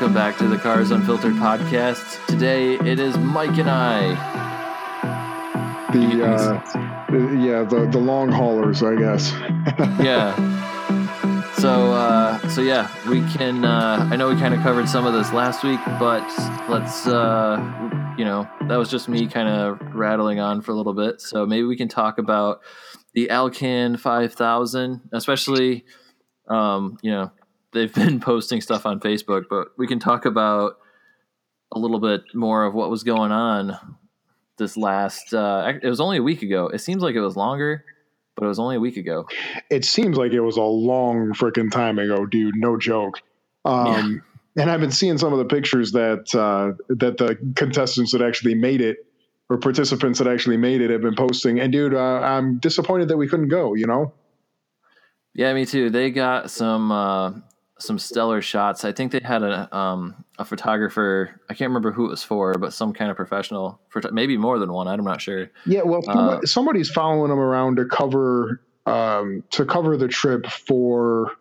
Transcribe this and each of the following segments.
welcome back to the Cars Unfiltered podcast. Today it is Mike and I. The uh, yeah, the the long haulers, I guess. Yeah. So, uh, so yeah, we can. Uh, I know we kind of covered some of this last week, but let's. Uh, you know, that was just me kind of rattling on for a little bit. So maybe we can talk about the Alcan 5000, especially. Um, you know, they've been posting stuff on Facebook, but we can talk about a little bit more of what was going on this last. Uh, it was only a week ago. It seems like it was longer, but it was only a week ago. It seems like it was a long freaking time ago, dude. No joke. Um, And I've been seeing some of the pictures that uh, that the contestants that actually made it, or participants that actually made it, have been posting. And dude, uh, I'm disappointed that we couldn't go. You know. Yeah, me too. They got some uh, some stellar shots. I think they had a um, a photographer. I can't remember who it was for, but some kind of professional, photo- maybe more than one. I'm not sure. Yeah, well, Uh, somebody's following them around to cover um, to cover the trip for.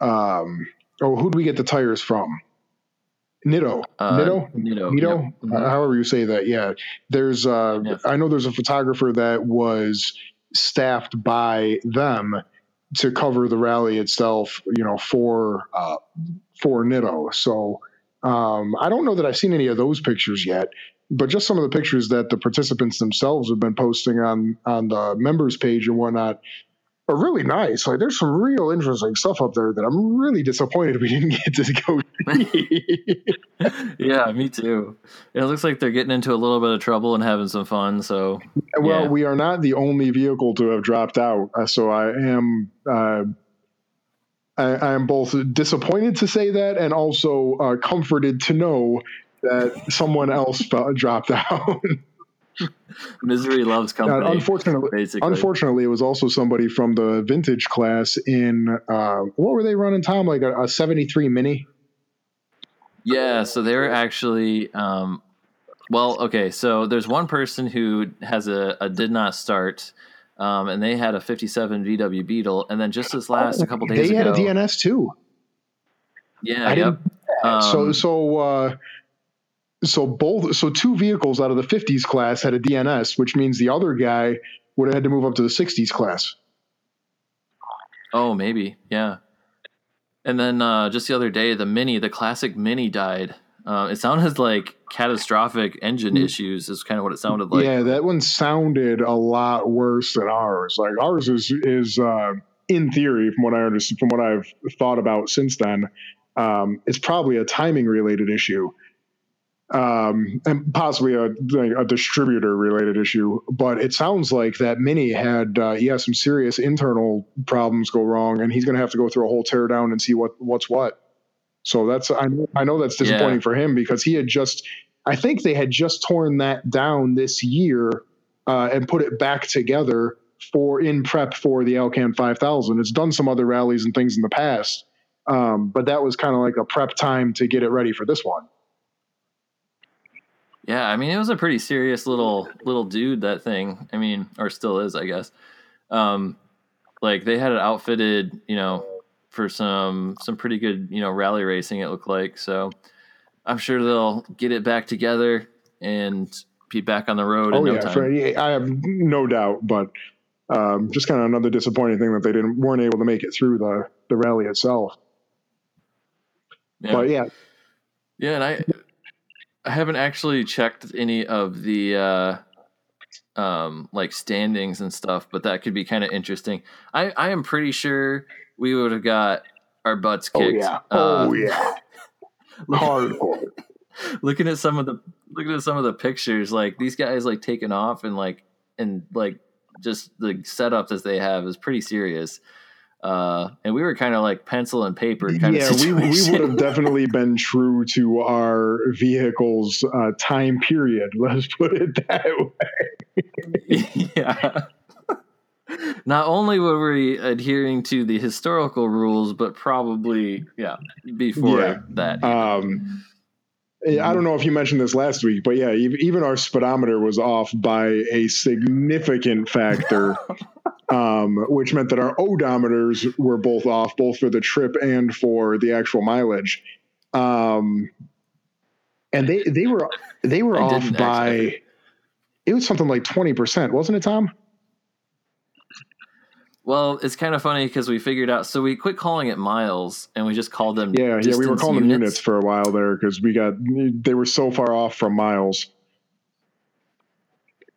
Um, oh, who'd we get the tires from? Nitto. Uh, Nitto. Nito. Nito, Yep. Mhm. uh, however you say that. Yeah, there's. Uh. I know there's a photographer that was staffed by them to cover the rally itself. You know, for uh, for Nitto. So um, I don't know that I've seen any of those pictures yet, but just some of the pictures that the participants themselves have been posting on on the members page and whatnot are really nice. Like there's some real interesting stuff up there that I'm really disappointed we didn't get to go. yeah, me too. It looks like they're getting into a little bit of trouble and having some fun. So well, Yeah. we are not the only vehicle to have dropped out, uh, so I am. Uh, I, I am both disappointed to say that and also uh, comforted to know that someone else dropped out. misery loves Uh, company. unfortunately, basically, unfortunately, it was also somebody from the vintage class in uh, what were they running, Tom? Like a, a '73 Mini. Yeah, so they're actually um well, okay, so there's one person who has a, a did not start, um, and they had a 57 VW Beetle, and then just this last a couple days they ago, had a DNS too. yeah, I yep. Um, so so uh, so both so two vehicles out of the 50s class had a DNS, which means the other guy would have had to move up to the 60s class. oh, maybe, yeah. And then uh, just the other day, the Mini, the classic Mini, died. Uh, it sounded like catastrophic engine Mm. issues. Is kind of what it sounded like. yeah, that one sounded a lot worse than ours. Like ours is is uh, in theory, from what I understand, from what I've thought about since then, um, it's probably a timing related issue, um, and possibly a, a distributor related issue. But it sounds like that Mini had uh, yeah some serious internal problems go wrong, and he's going to have to go through a whole teardown and see what what's what. So that's I know, I know that's disappointing Yeah. for him because he had just I think they had just torn that down this year uh, and put it back together for in prep for the Alcan 5000. It's done some other rallies and things in the past, um, but that was kind of like a prep time to get it ready for this one. Yeah, I mean, it was a pretty serious little little dude. That thing. I mean, or still is, I guess. Um, like they had it outfitted, you know, for some some pretty good, you know, rally racing. It looked like so. I'm sure they'll get it back together and be back on the road in Oh no yeah, time. for, I have no doubt, but um, just kind of another disappointing thing that they didn't weren't able to make it through the the rally itself. yeah. But yeah, Yeah, and I I haven't actually checked any of the uh um like standings and stuff, but that could be kind of interesting. I I am pretty sure we would have got our butts kicked. oh kicked. yeah, uh, oh yeah, hardcore. looking at some of the looking at some of the pictures, like these guys like taking off and like and like just the setup as they have is pretty serious. Uh, and we were kind of like pencil and paper kind yeah, of we, we would have definitely been true to our vehicle's uh, time period. Let's put it that way. yeah. Not only were we adhering to the historical rules, but probably yeah before Yeah. that. Um, I don't know if you mentioned this last week, but yeah, even our speedometer was off by a significant factor, um, which meant that our odometers were both off, both for the trip and for the actual mileage. Um, and they they were they were I off by actually. it was something like twenty percent, wasn't it, Tom? Well, it's kind of funny because we figured out. So we quit calling it miles, and we just called them. Yeah, yeah, we were calling them units for a while there because we got they were so far off from miles.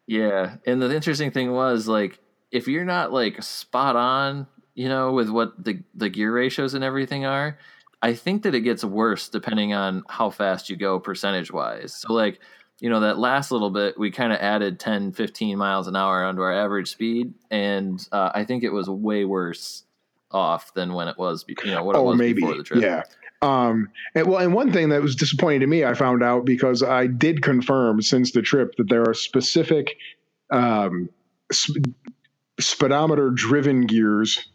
Yeah, and the interesting thing was like if you're not like spot on, you know, with what the the gear ratios and everything are, I think that it gets worse depending on how fast you go percentage wise. So like, you know, that last little bit we kind of added 10 15 miles an hour onto our average speed and uh, I think it was way worse off than when it was, you know, what it oh, was maybe. before the trip. Yeah. Um, and well, and one thing that was disappointing to me, I found out because I did confirm since the trip that there are specific um, sp- speedometer driven gears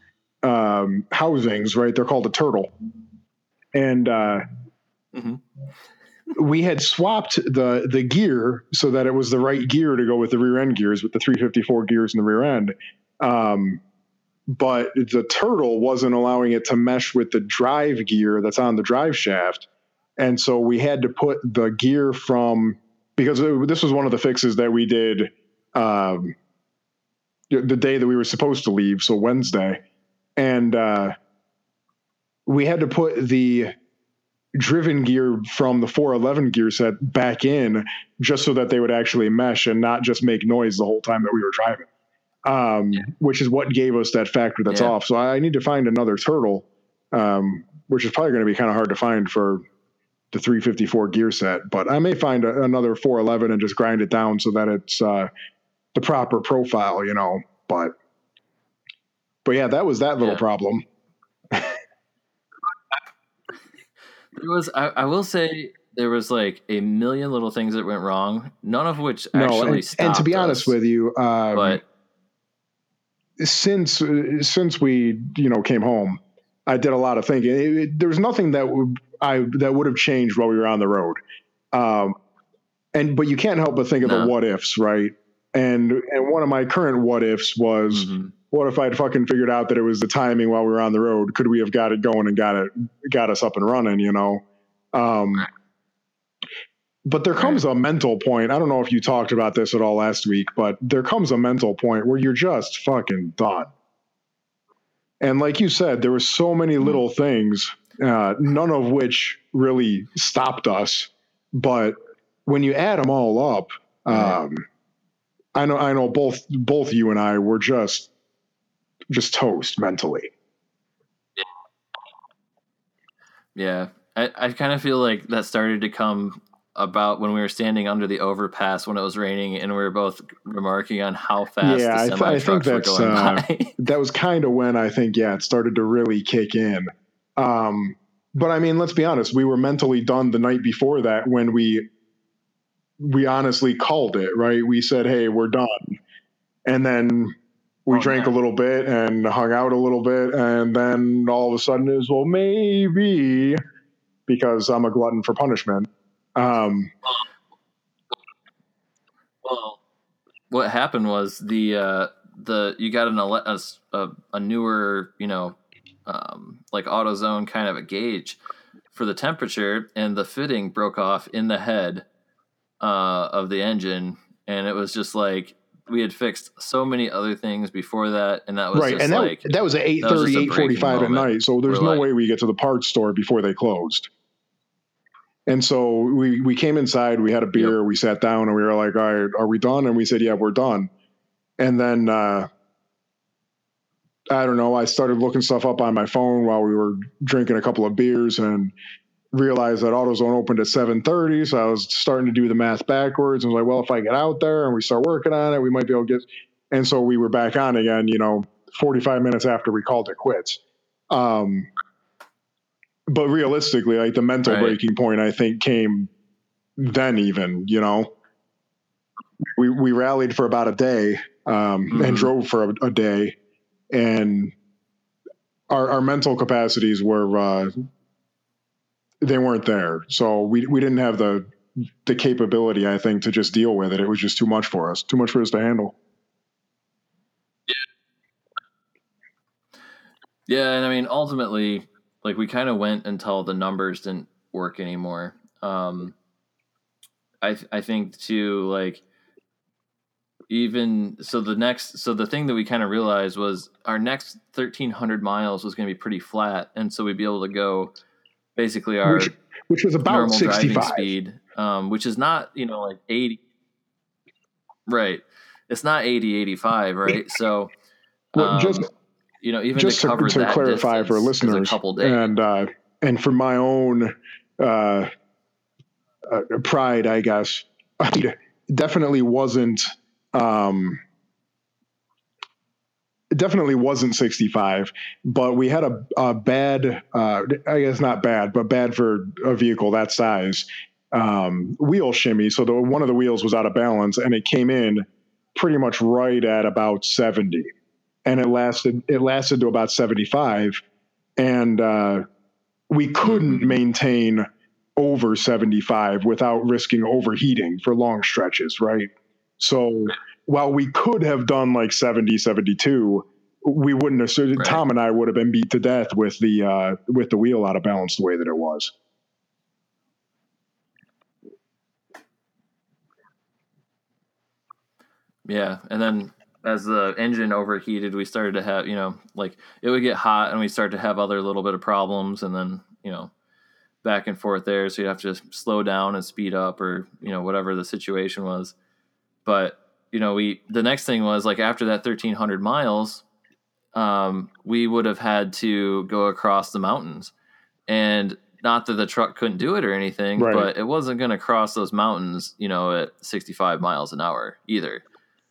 um, housings, right? They're called a turtle. And uh, Mhm. we had swapped the the gear so that it was the right gear to go with the rear end gears with the 354 gears in the rear end. Um, but the turtle wasn't allowing it to mesh with the drive gear that's on the drive shaft. And so we had to put the gear from because this was one of the fixes that we did um, the day that we were supposed to leave, so Wednesday, and uh, we had to put the driven gear from the 411 gear set back in just so that they would actually mesh and not just make noise the whole time that we were driving um, which is what gave us that factor that's Yeah. off. So I need to find another turtle, um, which is probably going to be kind of hard to find for the 354 gear set. But I may find a, another 411 and just grind it down so that it's uh, the proper profile, you know. But but yeah, that was that little Yeah. problem. there was. I, I will say there was like a million little things that went wrong, none of which No, actually and, stopped. and to be us, honest with you, um, but since since we you know came home, I did a lot of thinking. It, it- there was nothing that would I that would have changed while we were on the road. Um, and but you can't help but think of the what ifs, right? And and one of my current what ifs was Mhm. what if I'd fucking figured out that it was the timing while we were on the road? Could we have got it going and got it got us up and running? You know. Um, but there comes a mental point. I don't know if you talked about this at all last week, but there comes a mental point where you're just fucking done. And like you said, there were so many Hmm. little things, uh, none of which really stopped us. But when you add them all up, um, I know, I know both both you and I were just just toast mentally. Yeah, I, I kind of feel like that started to come about when we were standing under the overpass when it was raining, and we were both remarking on how fast Yeah, I the semi I think trucks were that's, going uh, by. that was kind of when I think, yeah, it started to really kick in. Um, but I mean, let's be honest, we were mentally done the night before that when we we honestly called it, right? We said, "Hey, we're done," and then we Oh, drank yeah. a little bit and hung out a little bit, and then all of a sudden it was, well, maybe because I'm a glutton for punishment. Um, Well, what happened was the uh, the you got an ele- a, s- a- a newer you know um, like AutoZone kind of a gauge for the temperature, and the fitting broke off in the head uh, of the engine, and it was just like we had fixed so many other things before that, and that was right, just and that, like that was at eight thirty, eight forty-five at night. So there's no like- way we get to the parts store before they closed. And so we we came inside, we had a beer, we sat down, and we were like, "All right, are we done?" And we said, "Yeah, we're done." And then uh, I don't know. I started looking stuff up on my phone while we were drinking a couple of beers, and realized that AutoZone opened at seven thirty. So I was starting to do the math backwards, and was like, "Well, if I get out there and we start working on it, we might be able to get." And so we were back on again. You know, forty five minutes after we called it quits. Um, but realistically, like the mental Right. breaking point, I think came then. Even you know, we we rallied for about a day um, Mhm. and drove for a, a day, and our our mental capacities were uh, they weren't there. So we we didn't have the the capability, I think, to just deal with it. It was just too much for us, too much for us to handle. Yeah, and I mean, ultimately, like we kind of went until the numbers didn't work anymore. Um, I I think too like even so the next so the thing that we kind of realized was our next 1300 miles was going to be pretty flat and so we'd be able to go basically our which, which was about normal 65 driving speed um, which is not you know like 80 right. It's not 80 85 right? So Well, um, just you know even just to to, cover to that clarify for listeners a couple days. and uh, and for my own uh, uh, pride, I guess, I definitely wasn't. Um, definitely wasn't 65, but we had a, a bad, uh, I guess not bad, but bad for a vehicle that size, um, wheel shimmy. So the, one of the wheels was out of balance and it came in pretty much right at about 70 and it lasted, it lasted to about 75 and, uh, we couldn't maintain over 75 without risking overheating for long stretches, right? So while we could have done like 70, 72, we wouldn't have. So Right. Tom and I would have been beat to death with the uh, with the wheel out of balance the way that it was. Yeah, and then as the engine overheated, we started to have, you know, like it would get hot and we started to have other little bit of problems and then, you know, back and forth there. So you have to slow down and speed up or, you know, whatever the situation was. But, you know, we, the next thing was like after that 1300 miles, um, we would have had to go across the mountains. And not that the truck couldn't do it or anything, Right. but it wasn't going to cross those mountains, you know, at 65 miles an hour either.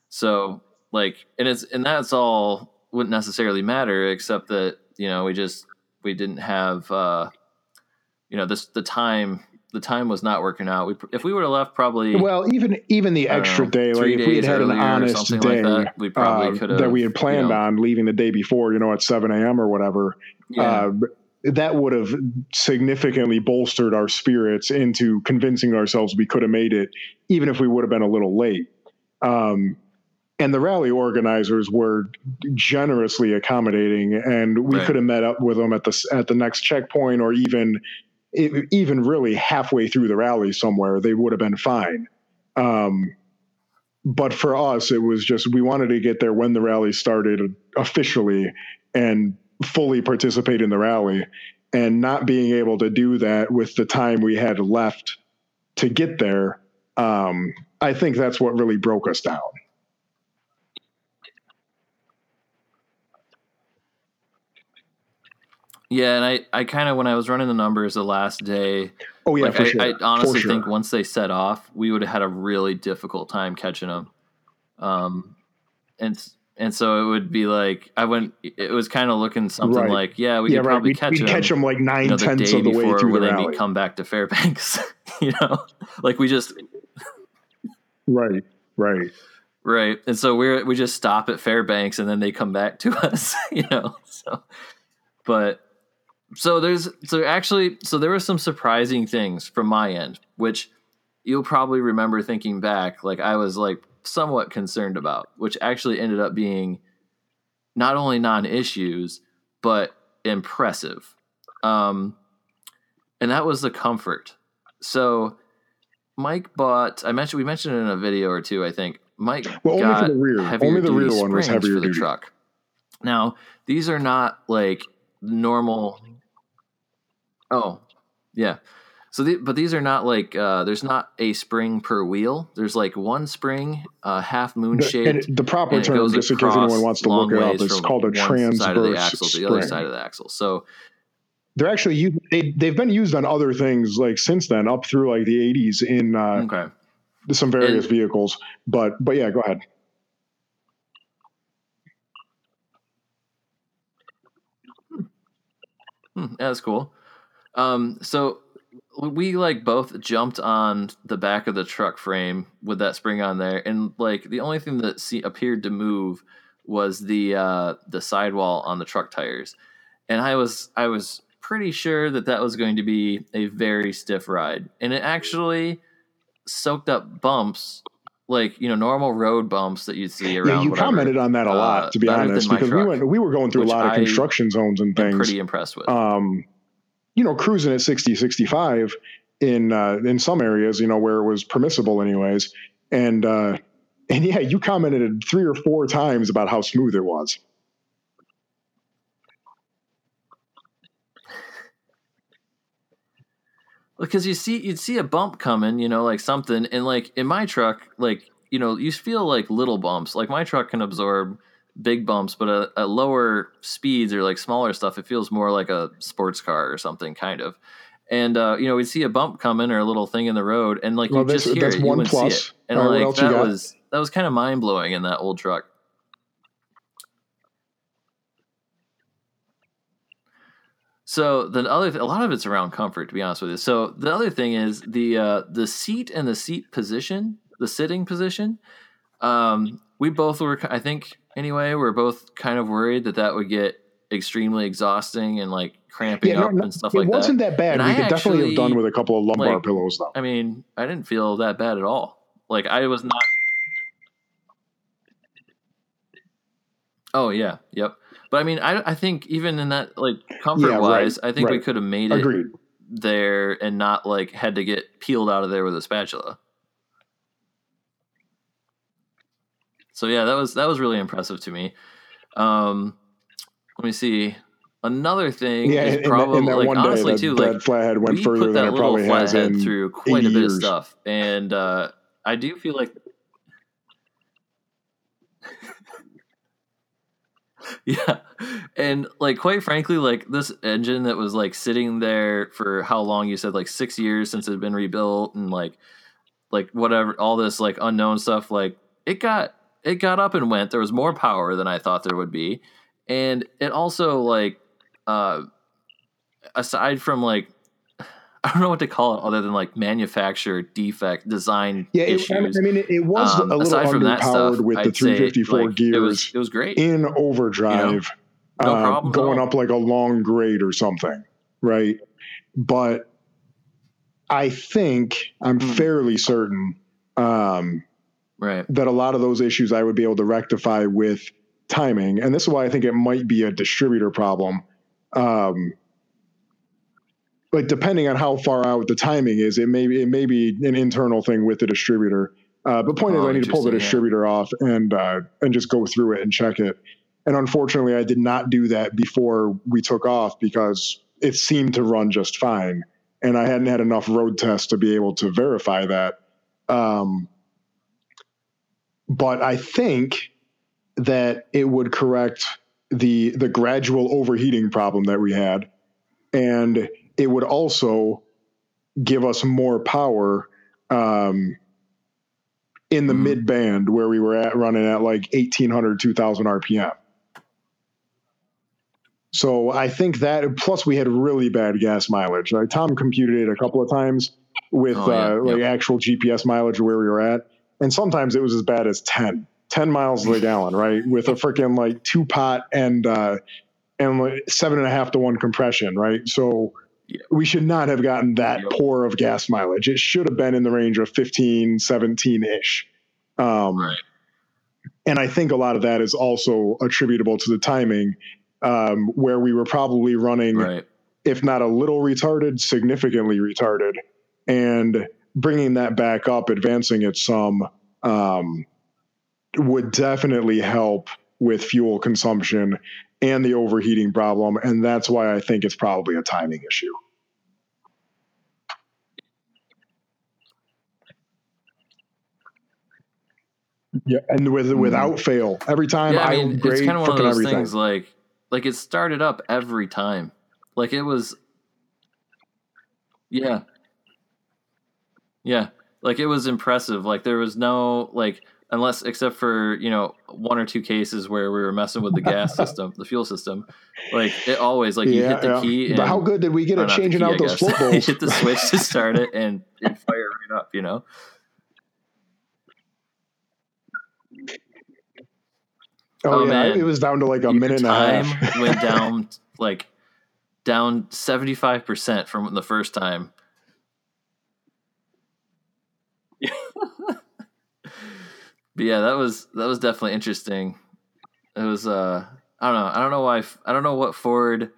So like, and it's and that's all wouldn't necessarily matter except that you know we just we didn't have uh, you know this the time the time was not working out. We if we would have left probably Well, even even the extra know, day, like if we had had an honest day like that, we probably uh, could have that we had planned you know, on leaving the day before, you know, at 7 a.m. or whatever, Yeah, uh, that would have significantly bolstered our spirits into convincing ourselves we could have made it, even if we would have been a little late. Um, and the rally organizers were generously accommodating, and we Right. could have met up with them at the at the next checkpoint, or even e- even really halfway through the rally somewhere. They would have been fine. Um, but for us, it was just we wanted to get there when the rally started officially and fully participate in the rally, and not being able to do that with the time we had left to get there. Um, I think that's what really broke us down. Yeah, and I I kind of when I was running the numbers the last day, Oh yeah, like for I, sure. I honestly for sure. think once they set off, we would have had a really difficult time catching them. Um, and and so it would be like I went. It was kind of looking something Right. like, yeah, we yeah, could right. probably We'd, catch we'd them. catch them like nine you know, the tenths day of the way through the rally. they come back to Fairbanks. you know, like we just right, right. right, and so we're we just stop at Fairbanks and then they come back to us. You know, so but so there's so actually so there were some surprising things from my end, which you'll probably remember thinking back, like I was like somewhat concerned about, which actually ended up being not only non-issues but impressive. Um, and that was the comfort. So Mike bought. I mentioned we mentioned it in a video or two. I think Mike Well, only for the rear. Only the rear one was heavier for the duty. truck. Now these are not like normal. Oh, yeah. So, the, but these are not like uh, there's not a spring per wheel. There's like one spring, uh, half moon shaped. and the proper term, just in case anyone wants to look it up, it's called a one side of the transverse axle to spring. the other side of the axle. So They're actually used, they they've been used on other things like since then, up through like the 80s in uh, okay, some various And- vehicles. But but yeah, go ahead. Hmm, that's cool. Um, so we like both jumped on the back of the truck frame with that spring on there, and like the only thing that se- appeared to move was the uh, the sidewall on the truck tires, and I was I was pretty sure that that was going to be a very stiff ride, and it actually soaked up bumps like you know normal road bumps that you'd see around. Yeah, you whatever. commented on that a uh, lot, to be honest, my because we went we were going through a lot of I construction zones and things. pretty impressed with. Um, you know, cruising at 60, 65 in uh, in some areas, you know, where it was permissible anyways. And uh, and yeah, you commented three or four times about how smooth it was. because you see you'd see a bump coming you know like something and like in my truck like you know you feel like little bumps like my truck can absorb big bumps but at, at lower speeds or like smaller stuff it feels more like a sports car or something kind of and uh, you know we'd see a bump coming or a little thing in the road and like Well, you just hear that's it you one plus. it and right, like that was that was kind of mind-blowing in that old truck So the other, th- a lot of it's around comfort, to be honest with you. So the other thing is the uh, the seat and the seat position, the sitting position. Um, we both were, I think, anyway, we're both kind of worried that that would get extremely exhausting and like cramping Yeah, up no, and stuff like that. it wasn't that. bad. And we I could definitely have done with a couple of lumbar like, pillows though. I mean, I didn't feel that bad at all. Like I was not. Oh yeah, yep. But I mean, I I think even in that like comfort Yeah, right, wise, I think we could have made it Agreed. there and not like had to get peeled out of there with a spatula. So yeah, that was that was really impressive to me. Um, let me see. Another thing Yeah, is in, in that, probably in that like honestly day, too, that, like flathead went we further put than that it little probably has flathead through quite 80 a bit of stuff, and uh, I do feel like, yeah, and like quite frankly, like this engine that was like sitting there for how long? You said like six years since it had been rebuilt, and like, like whatever, all this like unknown stuff. Like it got it got up and went. There was more power than I thought there would be, and it also like, uh, aside from like I don't know what to call it other than like manufacturer defect design Yeah, it. I mean, it, was Um, a little aside from that underpowered stuff, with the I'd say, 354 like, gears It was it was great. in overdrive, no uh, problem going up like a long grade or something, right? But I think I'm Hmm. fairly certain um, right. that a lot of those issues I would be able to rectify with timing, and this is why I think it might be a distributor problem. Um, like depending on how far out the timing is, it may be it may be an internal thing with the distributor. Uh, but point is, Oh, I need to pull the interesting, yeah. distributor off and uh, and just go through it and check it. And unfortunately, I did not do that before we took off because it seemed to run just fine, and I hadn't had enough road tests to be able to verify that. Um, but I think that it would correct the the gradual overheating problem that we had, and it would also give us more power um, in the Mhm. mid band where we were at running at like 1800 2000 rpm so i think that plus we had really bad gas mileage. Like tom computed it a couple of times with Oh, yeah, uh, like yep. actual gps mileage where we were at and sometimes it was as bad as 10 10 miles to the gallon right? With a freaking like two pot and uh and like seven and a half to one compression right? So we should not have gotten that poor of gas mileage. It should have been in the range of 15 17 ish um Right. and i think a lot of that is also attributable to the timing um where we were probably running Right. if not a little retarded, significantly retarded, and bringing that back up, advancing it some, um, would definitely help with fuel consumption and the overheating problem. And that's why I think it's probably a timing issue. Yeah, and with without fail, every time Yeah, I, I mean, it's kind of one of those everything. things like like it started up every time. Like it was Yeah. Yeah. Like it was impressive. Like there was no like unless except for, you know, one or two cases where we were messing with the gas system, the fuel system. Like it always like you hit the key But how good did we get at changing key, out I those float you hit the switch to start it and it fire right up, you know? Oh, Oh, yeah, man. it was down to like a Your minute and a time half. went down like down 75% from the first time. But yeah, that was that was definitely interesting. It was uh I don't know. I don't know why I don't know what Ford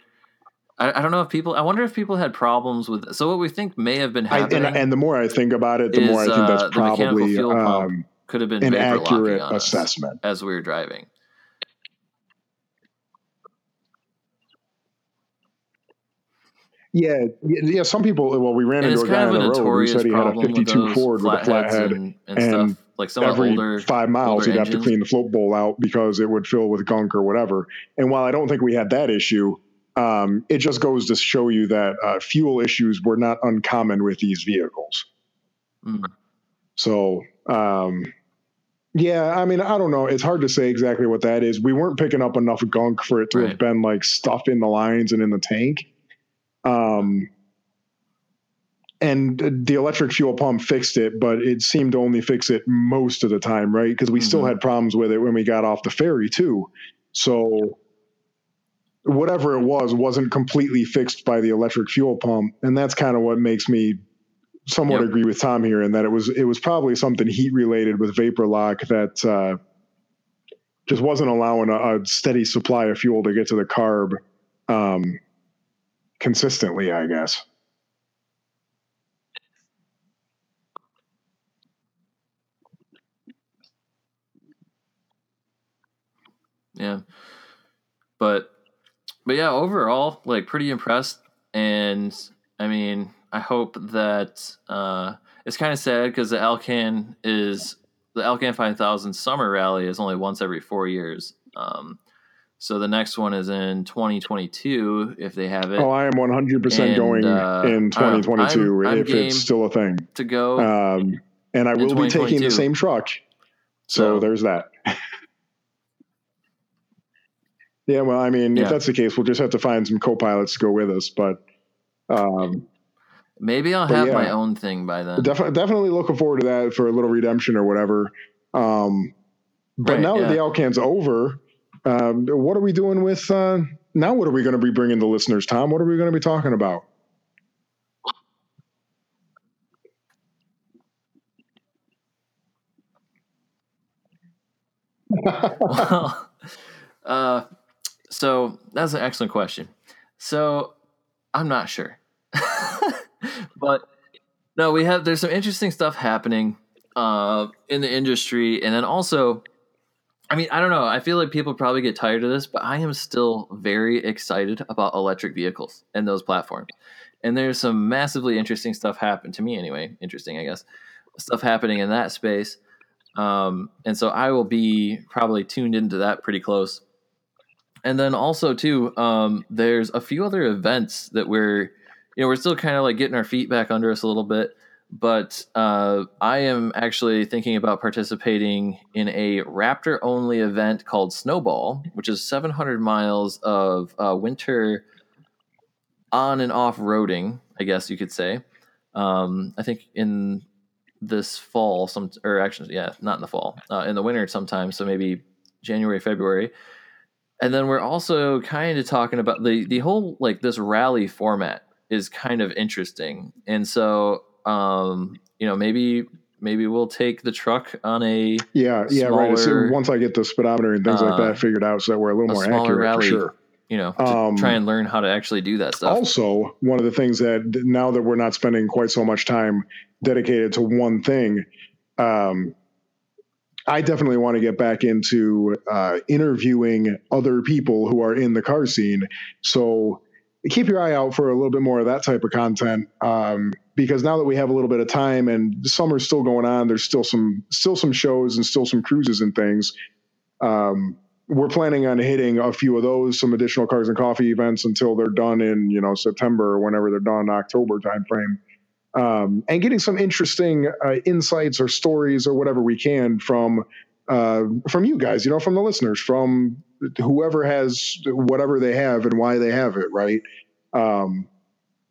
I, I don't know if people. I wonder if people had problems with. So what we think may have been I, happening and, and the more I think about it, the is, more I think uh, that's mechanical probably um, could have been an accurate assessment. as we were driving. Yeah, yeah. yeah, Some people. Well, we ran And into a guy on the road who said he had a 52 Ford with a flathead. and, and, and stuff. Like some every older five miles he'd have to clean the float bowl out because it would fill with gunk or whatever. And while I don't think we had that issue, um, it just goes to show you that uh, fuel issues were not uncommon with these vehicles. Mm. So, um, yeah, I mean, I don't know. It's hard to say exactly what that is. We weren't picking up enough gunk for it to Right. have been like stuff in the lines and in the tank. Um, and the electric fuel pump fixed it, but it seemed to only fix it most of the time, right? Because we still Mhm. had problems with it when we got off the ferry too. So whatever it was wasn't completely fixed by the electric fuel pump, and that's kind of what makes me somewhat Yep. agree with Tom here in that it was it was probably something heat related with vapor lock that uh, just wasn't allowing a, a steady supply of fuel to get to the carb um, consistently, I guess. Yeah. But but yeah, overall, like pretty impressed. And I mean, I hope that uh it's kind of sad because the Alcan is the Alcan 5000 summer rally is only once every four years. Um, so the next one is in 2022 if they have it Oh, I am 100% And, going uh, in I don't know. 2022 I'm- I'm if it's still a thing. to go. Um, and I will be taking the same truck. So, So- there's that. yeah, well, I mean, Yeah. if that's the case, we'll just have to find some co pilots to go with us. But um, Maybe I'll have yeah. my own thing by then. definitely, definitely looking forward to that for a little redemption or whatever. Um, but Right, now that the Alcan's over, um, what are we doing with uh, now? What are we going to be bringing the listeners, Tom? What are we going to be talking about? well, uh, so that's an excellent question. So I'm not sure, but no, we have there's some interesting stuff happening uh, in the industry, and then also, I mean, I don't know. I feel like people probably get tired of this, but I am still very excited about electric vehicles and those platforms. And there's some massively interesting stuff happen to me anyway. Interesting, I guess, stuff happening in that space. Um, and so I will be probably tuned into that pretty close. And then also too, um, there's a few other events that we're, you know, we're still kind of like getting our feet back under us a little bit. But uh, I am actually thinking about participating in a Raptor only event called Snowball, which is 700 miles of uh, winter on and off roading, I guess you could say. Um, I think in this fall, some or actually, yeah, not in the fall, uh, in the winter sometime. So maybe January, February. And then we're also kind of talking about the the whole like this rally format is kind of interesting, and so um, you know maybe maybe we'll take the truck on a Yeah, yeah, right. So once I get the speedometer and things like uh, that figured out, so that we're a little a more accurate rally for sure. you know to Um, try and learn how to actually do that stuff. Also, one of the things that now that we're not spending quite so much time dedicated to one thing, um, I definitely want to get back into uh, interviewing other people who are in the car scene. So keep your eye out for a little bit more of that type of content. Um, because now that we have a little bit of time and summer's still going on, there's still some still some shows and still some cruises and things. Um, we're planning on hitting a few of those, some additional cars and coffee events until they're done in you know September or whenever they're done, October timeframe, um, and getting some interesting uh, insights or stories or whatever we can from uh, from you guys, you know, from the listeners, from whoever has whatever they have and why they have it, right? Um,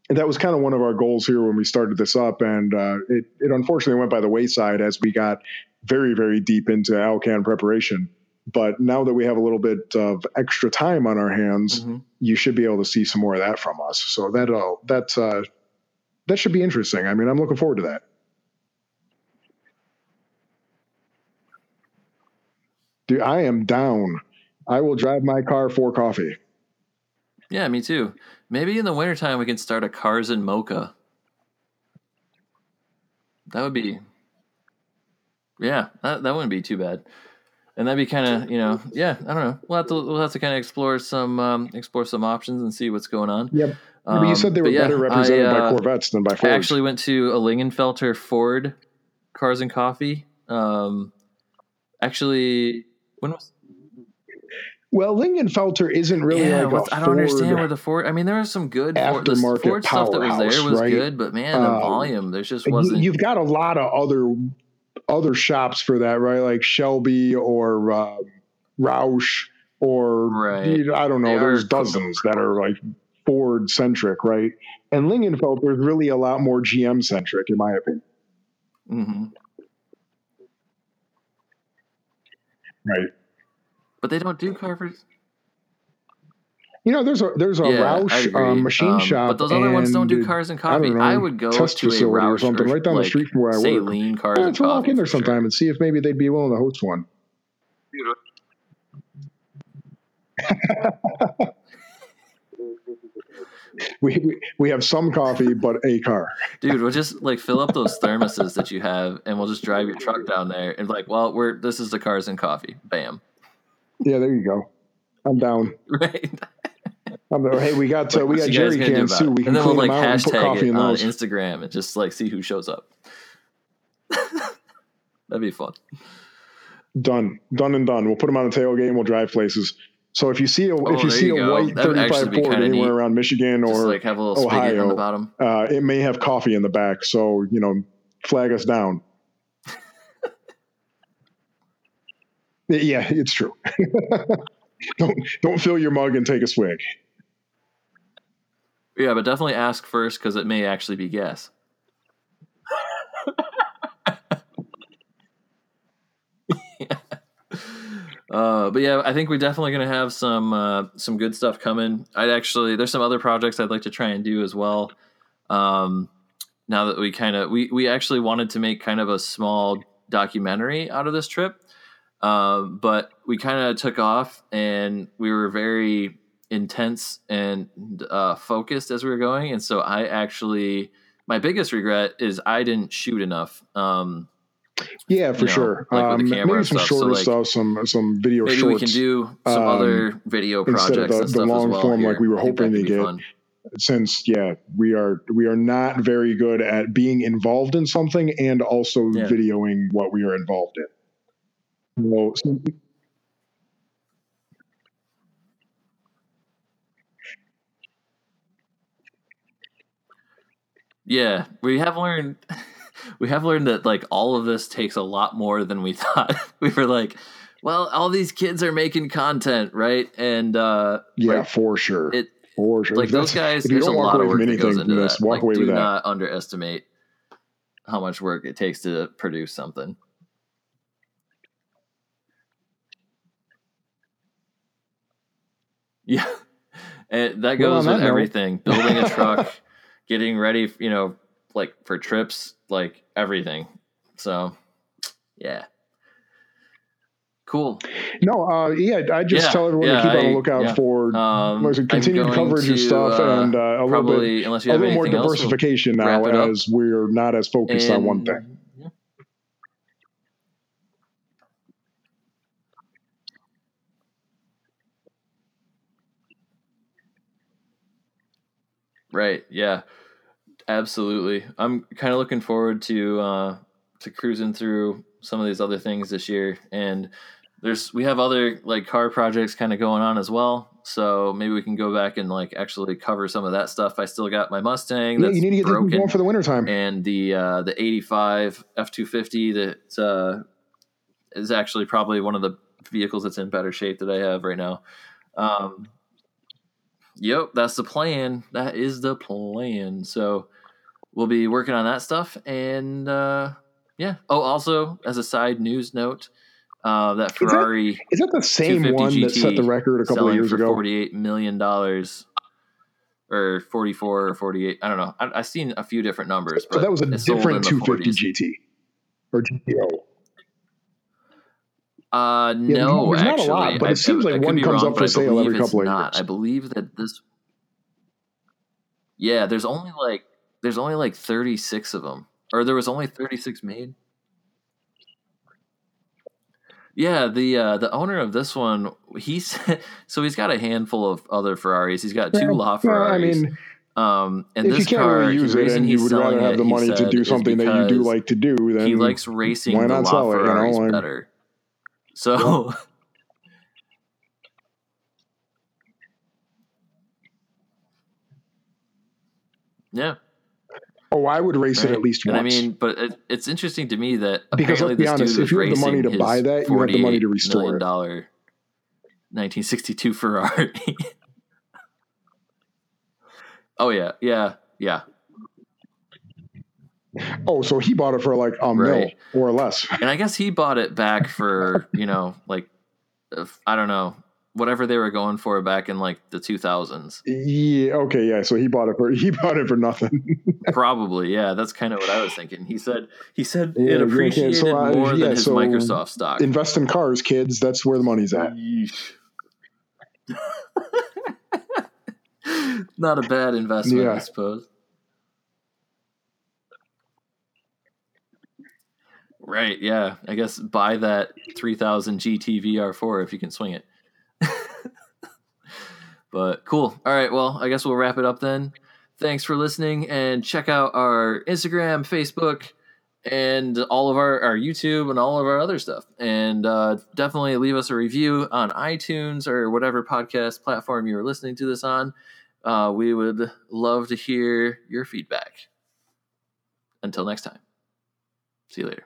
and that was kind of one of our goals here when we started this up, and uh, it it unfortunately went by the wayside as we got very very deep into Alcan preparation. But now that we have a little bit of extra time on our hands, Mhm. you should be able to see some more of that from us. So that uh, that uh, that should be interesting. I mean, I'm looking forward to that. Dude, I am down. I will drive my car for coffee. Yeah, me too. Maybe in the wintertime we can start a cars and mocha. That would be, yeah, that, that wouldn't be too bad, and that'd be kind of you know, yeah, I don't know. We'll have to we'll have to kind of explore some um, explore some options and see what's going on. Yep. But you said they Um, were yeah, better represented I, by uh, Corvettes than by I actually went to a Lingenfelter Ford Cars and Coffee. Um, actually, when was well, Lingenfelter isn't really yeah, like I don't understand where the Ford. I mean, there was some good Ford, aftermarket Ford stuff that was there was right? good, but man, the Um, volume there just wasn't. You've got a lot of other other shops for that, right? Like Shelby or uh, Roush or Right. you know, I don't know. They There's dozens that are like Ford centric, right? And Lingenfelter is really a lot more GM centric, in my opinion. Mm-hmm. Right. But they don't do carvers. You know, there's a there's a yeah, Roush agree. um, machine Um, shop, but those other ones don't do cars and I coffee. know, I, would go test to a facility or Roush something right down the street from where I work. Lean cars Yeah, and so walk in there for sure. sometime and see if maybe they'd be willing to host one. we, we we have some coffee, but a car. Dude, we'll just like fill up those thermoses that you have, and we'll just drive your truck down there, and like, well, we're this is the cars and coffee. Bam, Yeah, there you go. I'm down. right? I'm there. Hey, we got uh, we got jerry cans too. We can and then we'll like them out and put hashtag it on. Instagram and just like see who shows up. That'd be fun. Done, done and done. We'll put them on the tailgate and we'll drive places. So if you see a Oh, if you see you a go. white That 35 Ford anywhere neat. around Michigan or like have a little spigot on Ohio. the bottom. uh, it may have coffee in the back. So you know, flag us down. yeah, it's true. don't don't fill your mug and take a swig. Yeah, but definitely ask first because it may actually be gas. Uh, but yeah, I think we're definitely going to have some uh, some good stuff coming. I'd actually there's some other projects I'd like to try and do as well. Um, now that we kind of we we actually wanted to make kind of a small documentary out of this trip, um, but we kind of took off and we were very intense and uh, focused as we were going, and so I actually my biggest regret is I didn't shoot enough. Um, Yeah, for You know, sure. like Um, maybe some stuff, so, shorter like, stuff, some some video maybe shorts we can do some um, other video instead projects of the- the long well. form here. like we were I think that hoping to get. fun. since yeah we are we are not very good at being involved in something and also Yeah. videoing what we are involved in. So, so- Yeah, we have learned we have learned that like all of this takes a lot more than we thought. we were like, well, all these kids are making content, right? And uh yeah, like, for sure, it for sure. like If those guys if you a don't walk lot of away work from that goes anything into from this, walk Like away do with that. not underestimate how much work it takes to produce something. Yeah. And that Well, goes on with everything. Building a truck, getting ready, you know, like for trips, like everything. So, yeah. Cool. No, uh, yeah, I just Yeah, tell everyone yeah, to keep on the lookout yeah. for Um, continued coverage and to, stuff, uh, and uh, a little bit, unless you a have little more anything else, we'll diversification now, wrap it up. as we're not as focused on one thing. Right. Yeah. Absolutely. I'm kind of looking forward to uh, to cruising through some of these other things this year, and there's we have other like car projects kind of going on as well. So maybe we can go back and like actually cover some of that stuff. I still got my Mustang Yeah, that's you need to get broken going for the wintertime. and the uh, the 85 F250 that uh, is actually probably one of the vehicles that's in better shape that I have right now. Um, yep, that's the plan. That is the plan. So we'll be working on that stuff, and uh, yeah. Oh, also as a side news note, uh, that that Ferrari Is that the same 250 one that set the record a couple of years for ago? forty-eight million dollars. Or forty-four or forty-eight. I don't know. I, I've seen a few different numbers, but So that was a different 250 GT or GTO. Uh, Yeah, no, there's not a lot, but it I- seems I- like one comes wrong, up for sale every it's couple of not. years. I believe that this. Yeah, there's only like there's only like 36 of them, or there was only 36 made. Yeah, the uh, the owner of this one, he's so he's got a handful of other Ferraris. He's got two Yeah, La well, I mean, um, and if this you can't car, really use it and you he's would rather selling have it, the he money to do something that you do like to do, then he likes racing why the not sell it, you know, Ferraris better. So yeah, oh, I would race it at least and once. I mean, but it, it's interesting to me that Because let's be this honest, if you have the money to buy that, you have the money to $48 restore it. dollar 1962 Ferrari. oh yeah, yeah, yeah. oh, so he bought it for like a mil Right. or less. And I guess he bought it back for, you know, like, uh, I don't know, whatever they were going for back in like the 2000s. Yeah. Okay. Yeah. So he bought it for he bought it for nothing. Probably, yeah. That's kind of what I was thinking. He said he said Yeah, it appreciated so, uh, more yeah, than his so Microsoft stock. Invest in cars, kids. That's where the money's at. Not a bad investment, I suppose. Right, yeah. I guess buy that 3000 GT VR4 if you can swing it. But cool. All right, well, I guess we'll wrap it up then. Thanks for listening and check out our Instagram, Facebook, and all of our, our YouTube and all of our other stuff. And uh, definitely leave us a review on iTunes or whatever podcast platform you're listening to this on. Uh, we would love to hear your feedback. Until next time, see you later.